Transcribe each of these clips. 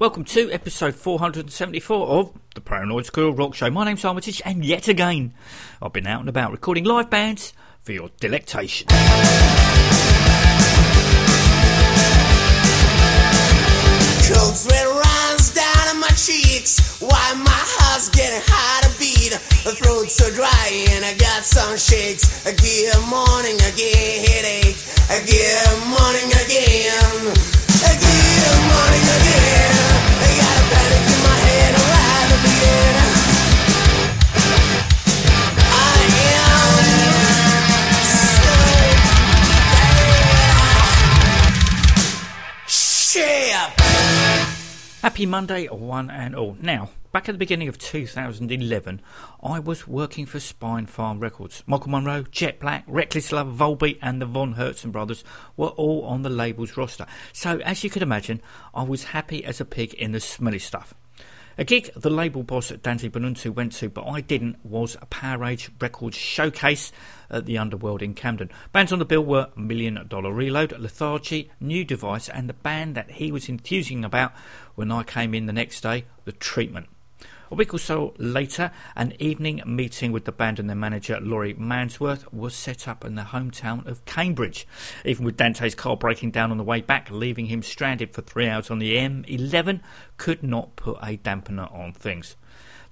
Welcome to episode 474 of the Paranoid Squirrel Rock Show. My name's Armitage, and yet again, I've been out and about recording live bands for your delectation. Cold sweat runs down my cheeks Why my heart's getting hard to beat The throat's so dry and I got some shakes I get morning, get headache I get morning again Again, morning again. I got a panic Happy Monday, one and all. Now, back at the beginning of 2011, I was working for Spinefarm Records. Michael Monroe, Jet Black, Reckless Love, Volbeat, and the Von Hertzen brothers were all on the label's roster. So, as you could imagine, I was happy as a pig in the smelly stuff. A gig the label boss Dante Bonutto went to, but I didn't, was a Power Age Records showcase at the Underworld in Camden. Bands on the bill were Million Dollar Reload, Lethargy, New Device, and the band that he was enthusing about when I came in the next day, The Treatment. A week or so later, an evening meeting with the band and their manager, Laurie Mansworth, was set up in the hometown of Cambridge. Even with Dante's car breaking down on the way back, leaving him stranded for three hours on the M11, could not put a dampener on things.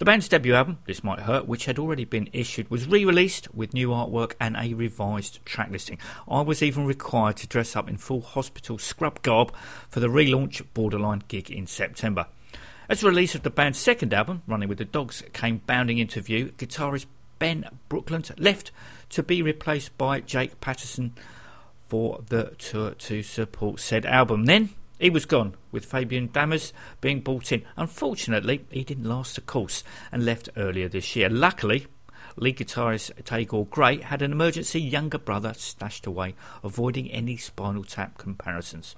The band's debut album, This Might Hurt, which had already been issued, was re released with new artwork and a revised track listing. I was even required to dress up in full hospital scrub garb for the relaunch Borderline gig in September. As the release of the band's second album, Running with the Dogs, came bounding into view, guitarist Ben Brookland left to be replaced by Jake Patterson for the tour to support said album. Then he was gone, with Fabian Dammers being brought in. Unfortunately, he didn't last the course and left earlier this year. Luckily, lead guitarist Tagore Grey had an emergency younger brother stashed away, avoiding any spinal tap comparisons.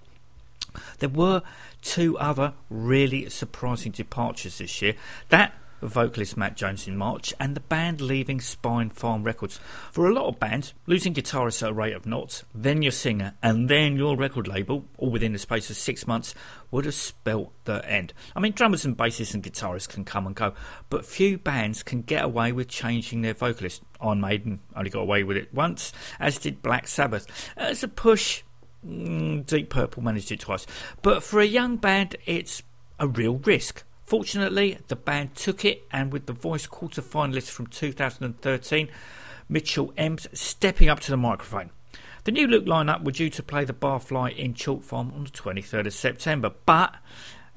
There were two other really surprising departures this year. That vocalist Matt Jones in March, and the band leaving Spinefarm Records. For a lot of bands, losing guitarists at a rate of knots, then your singer, and then your record label, all within the space of six months, would have spelt the end. I mean, drummers and bassists and guitarists can come and go, but few bands can get away with changing their vocalist. Iron Maiden only got away with it once, as did Black Sabbath. As a push, Mm, Deep Purple managed it twice. But for a young band, it's a real risk. Fortunately, the band took it, and with the voice quarter finalist from 2013, Mitchel Emms, stepping up to the microphone. The new look lineup were due to play the Barfly in Chalk Farm on the 23rd of September, but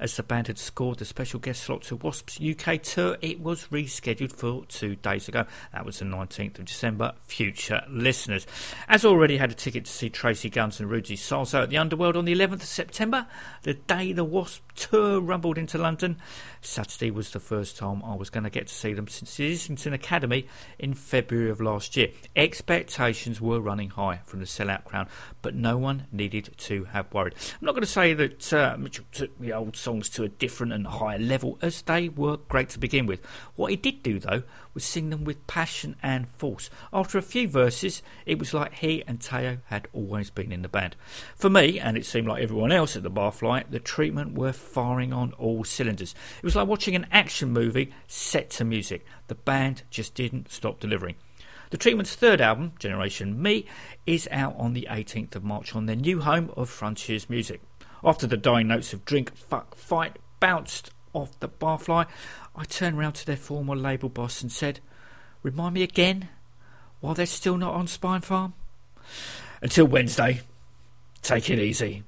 as the band had scored the special guest slot to W.A.S.P.'s UK tour, it was rescheduled for two days ago. That was the 19th of December. Future listeners. As already had a ticket to see Tracii Guns and Rudy Sarzo at the Underworld on the 11th of September, the day the W.A.S.P. tour rumbled into London. Saturday was the first time I was going to get to see them since the Islington Academy in February of last year. Expectations were running high from the sellout crowd, but no one needed to have worried. I'm not going to say that uh, Mitchel took the old songs to a different and higher level, as they were great to begin with. What he did do, though, was sing them with passion and force. After a few verses, it was like he and Tao had always been in the band. For me, and it seemed like everyone else at the Barfly, the treatment were firing on all cylinders. It was like watching an action movie set to music. The band just didn't stop delivering. The Treatment's third album, Generation Me, is out on the 18th of March on their new home of Frontiers Music. After the dying notes of Drink, Fuck, Fight bounced off the barfly, I turned round to their former label boss and said, Remind me again why they're still not on Spinefarm? Until Wednesday, take it easy.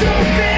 So fast.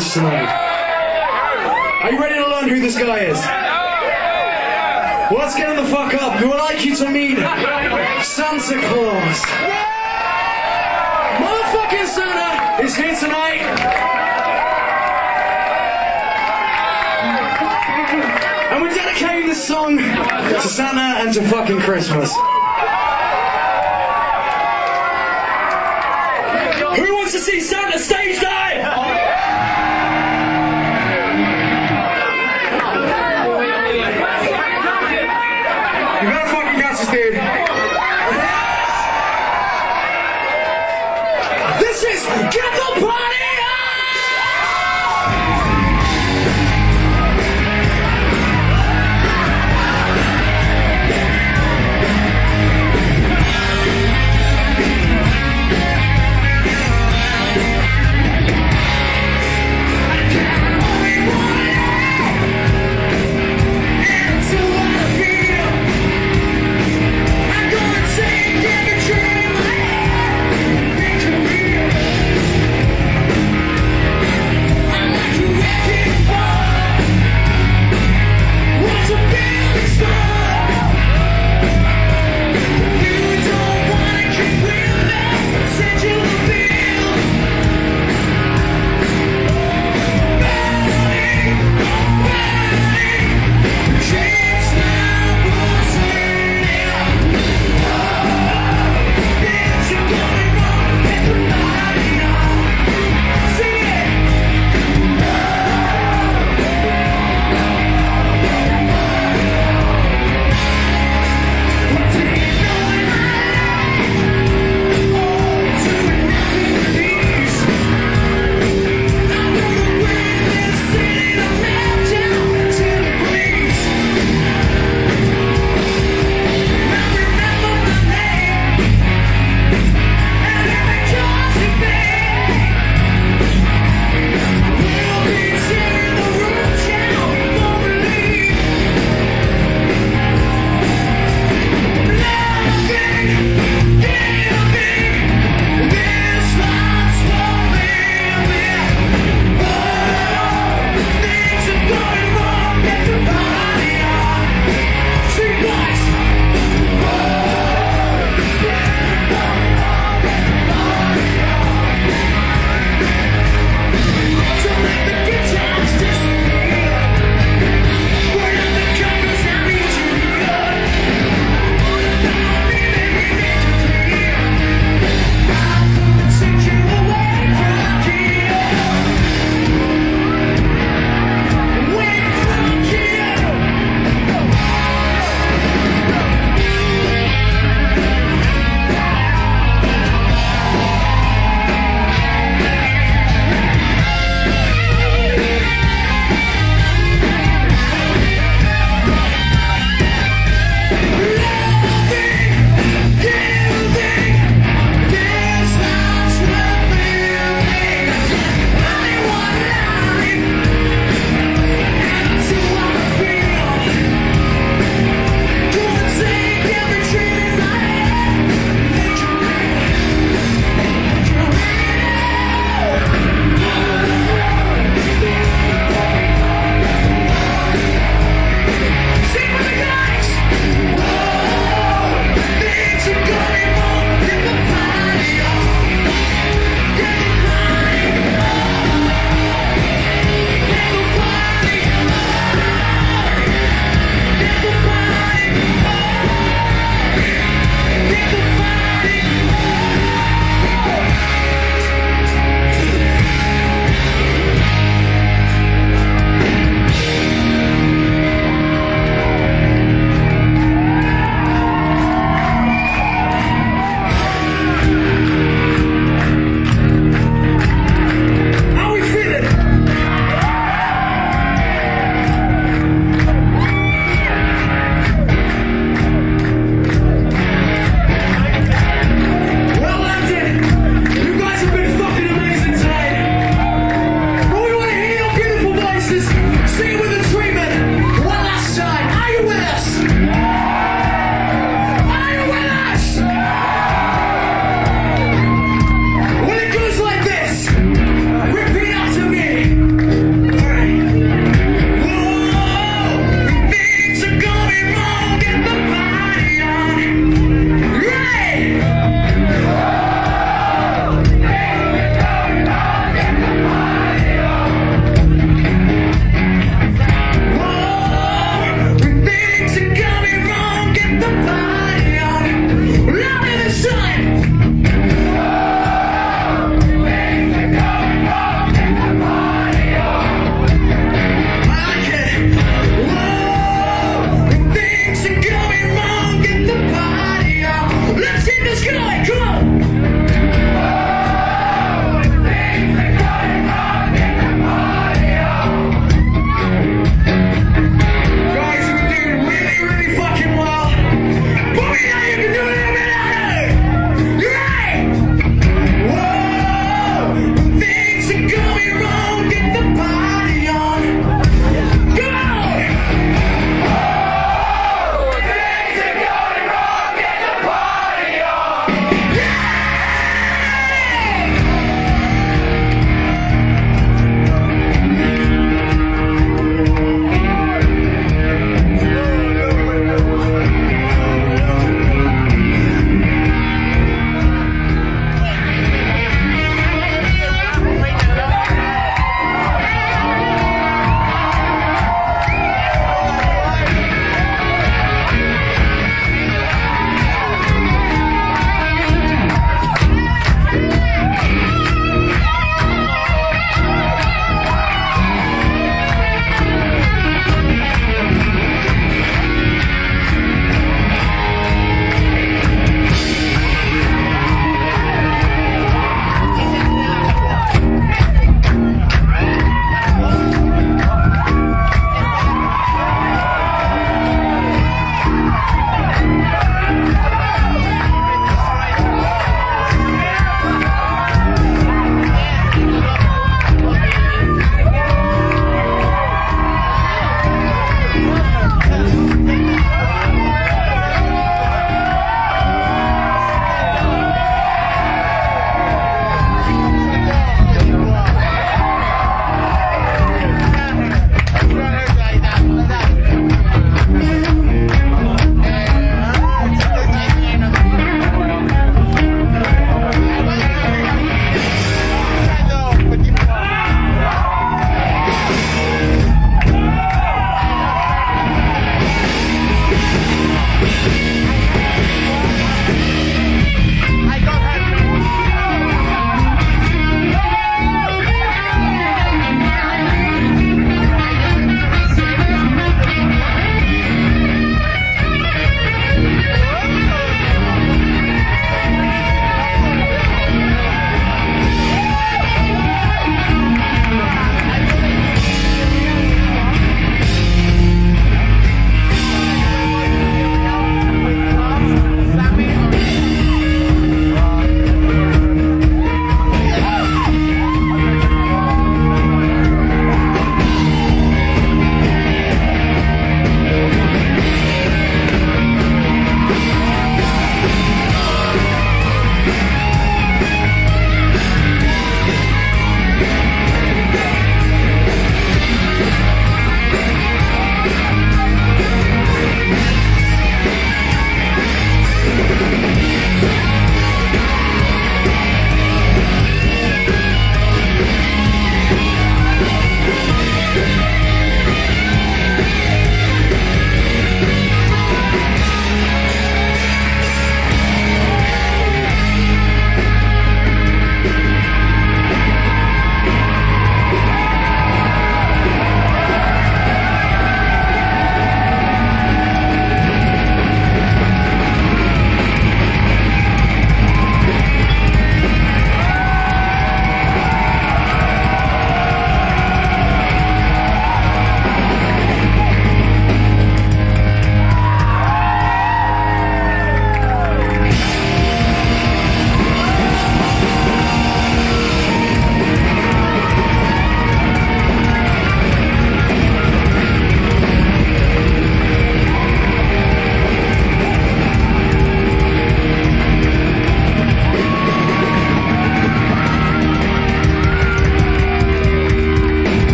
Stage tonight. Are you ready to learn who this guy is? Well, let's get him the fuck up. We would like you to meet Santa Claus. Motherfucking Santa is here tonight. And we're dedicating this song to Santa and to fucking Christmas.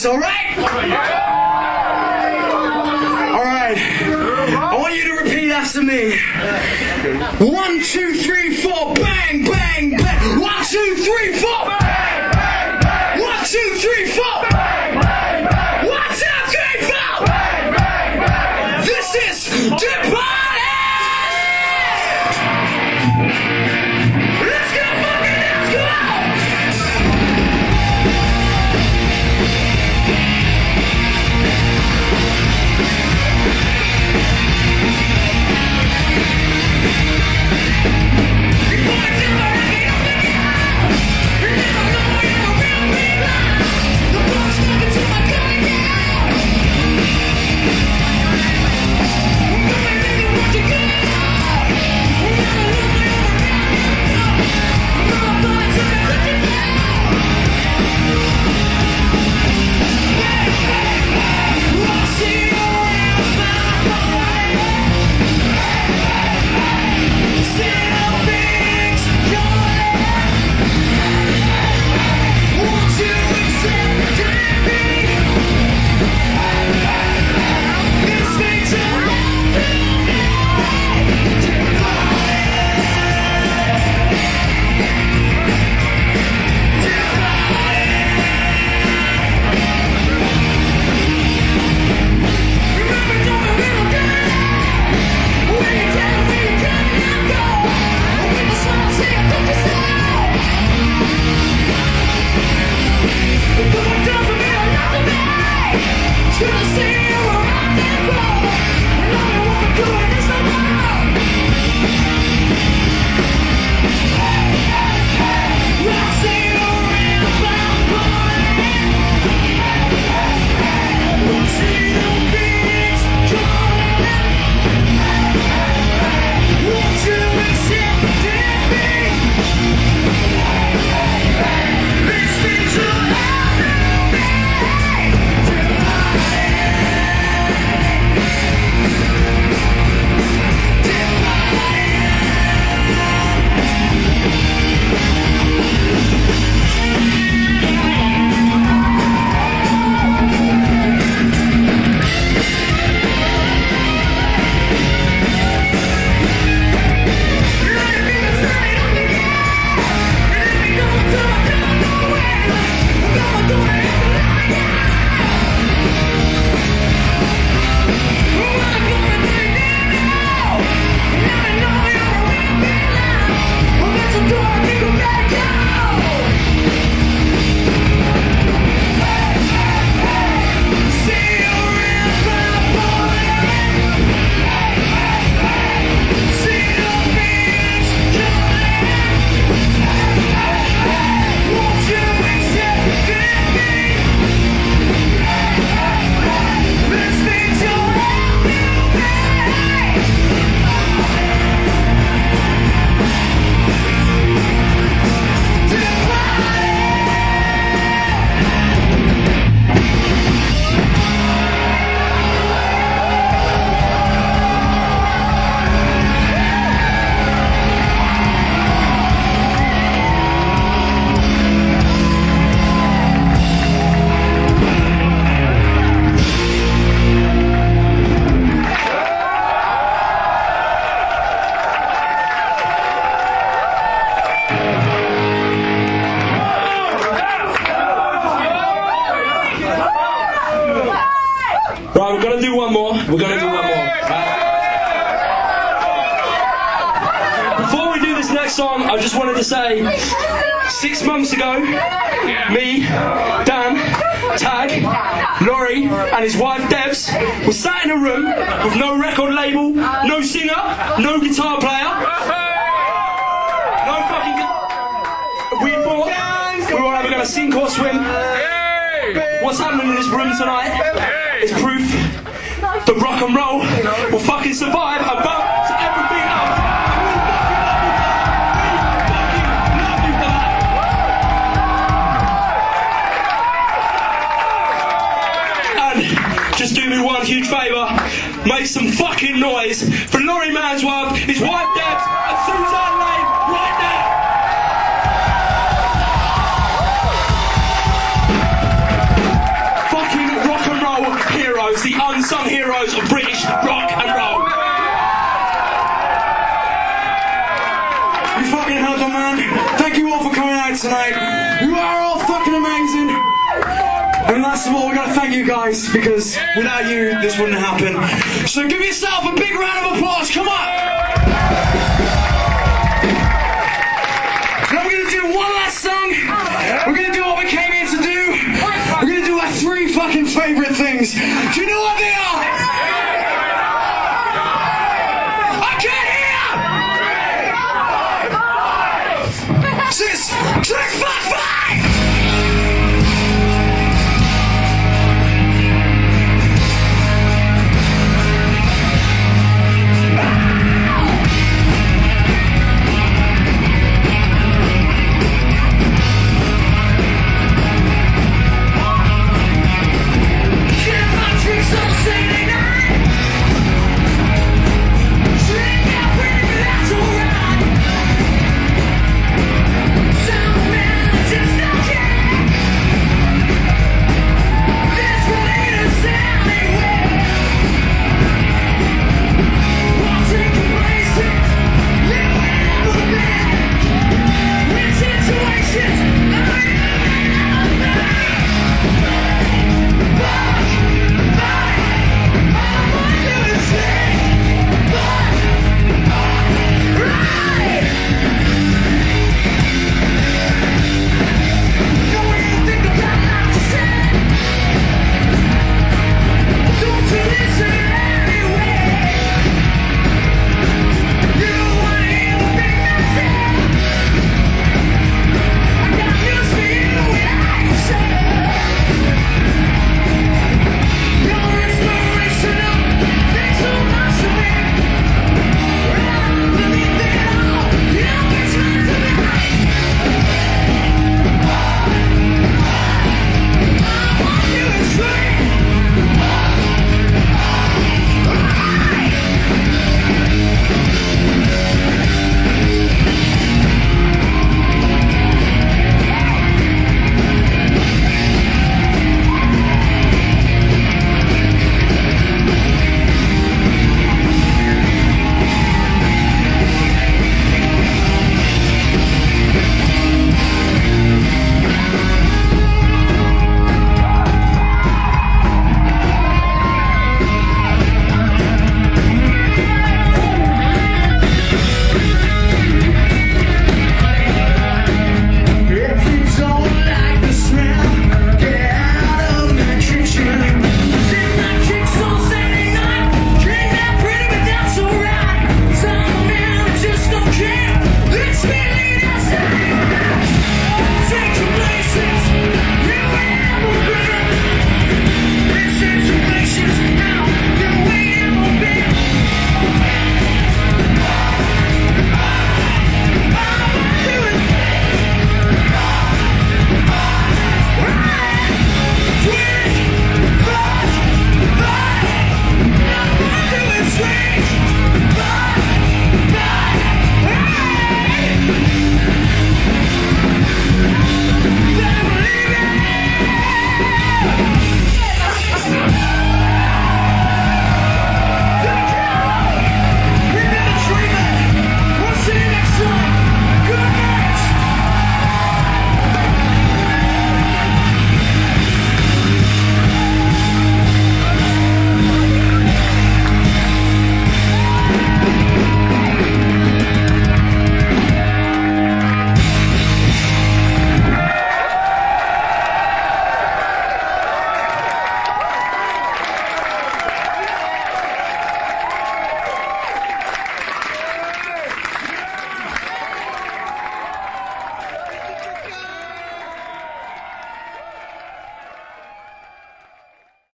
this, all right? All right. I want you to repeat after me. One, two, three, four, bang, bang, bang. One, two, three, four. One huge favour. Make some fucking noise for Laurie Mansworth, his wife Debs, and Suzanne Lane right now. Fucking rock and roll heroes, the unsung heroes of British rock and roll. You fucking heard them, man. Thank you all for coming out tonight. You are all fucking amazing. And last of all, we gotta thank you guys because without you, this wouldn't happen. So give yourself a big round of applause. Come on. Now we're gonna do one last song. We're gonna do what we came here to do. We're gonna do our three fucking favorite things. Do you know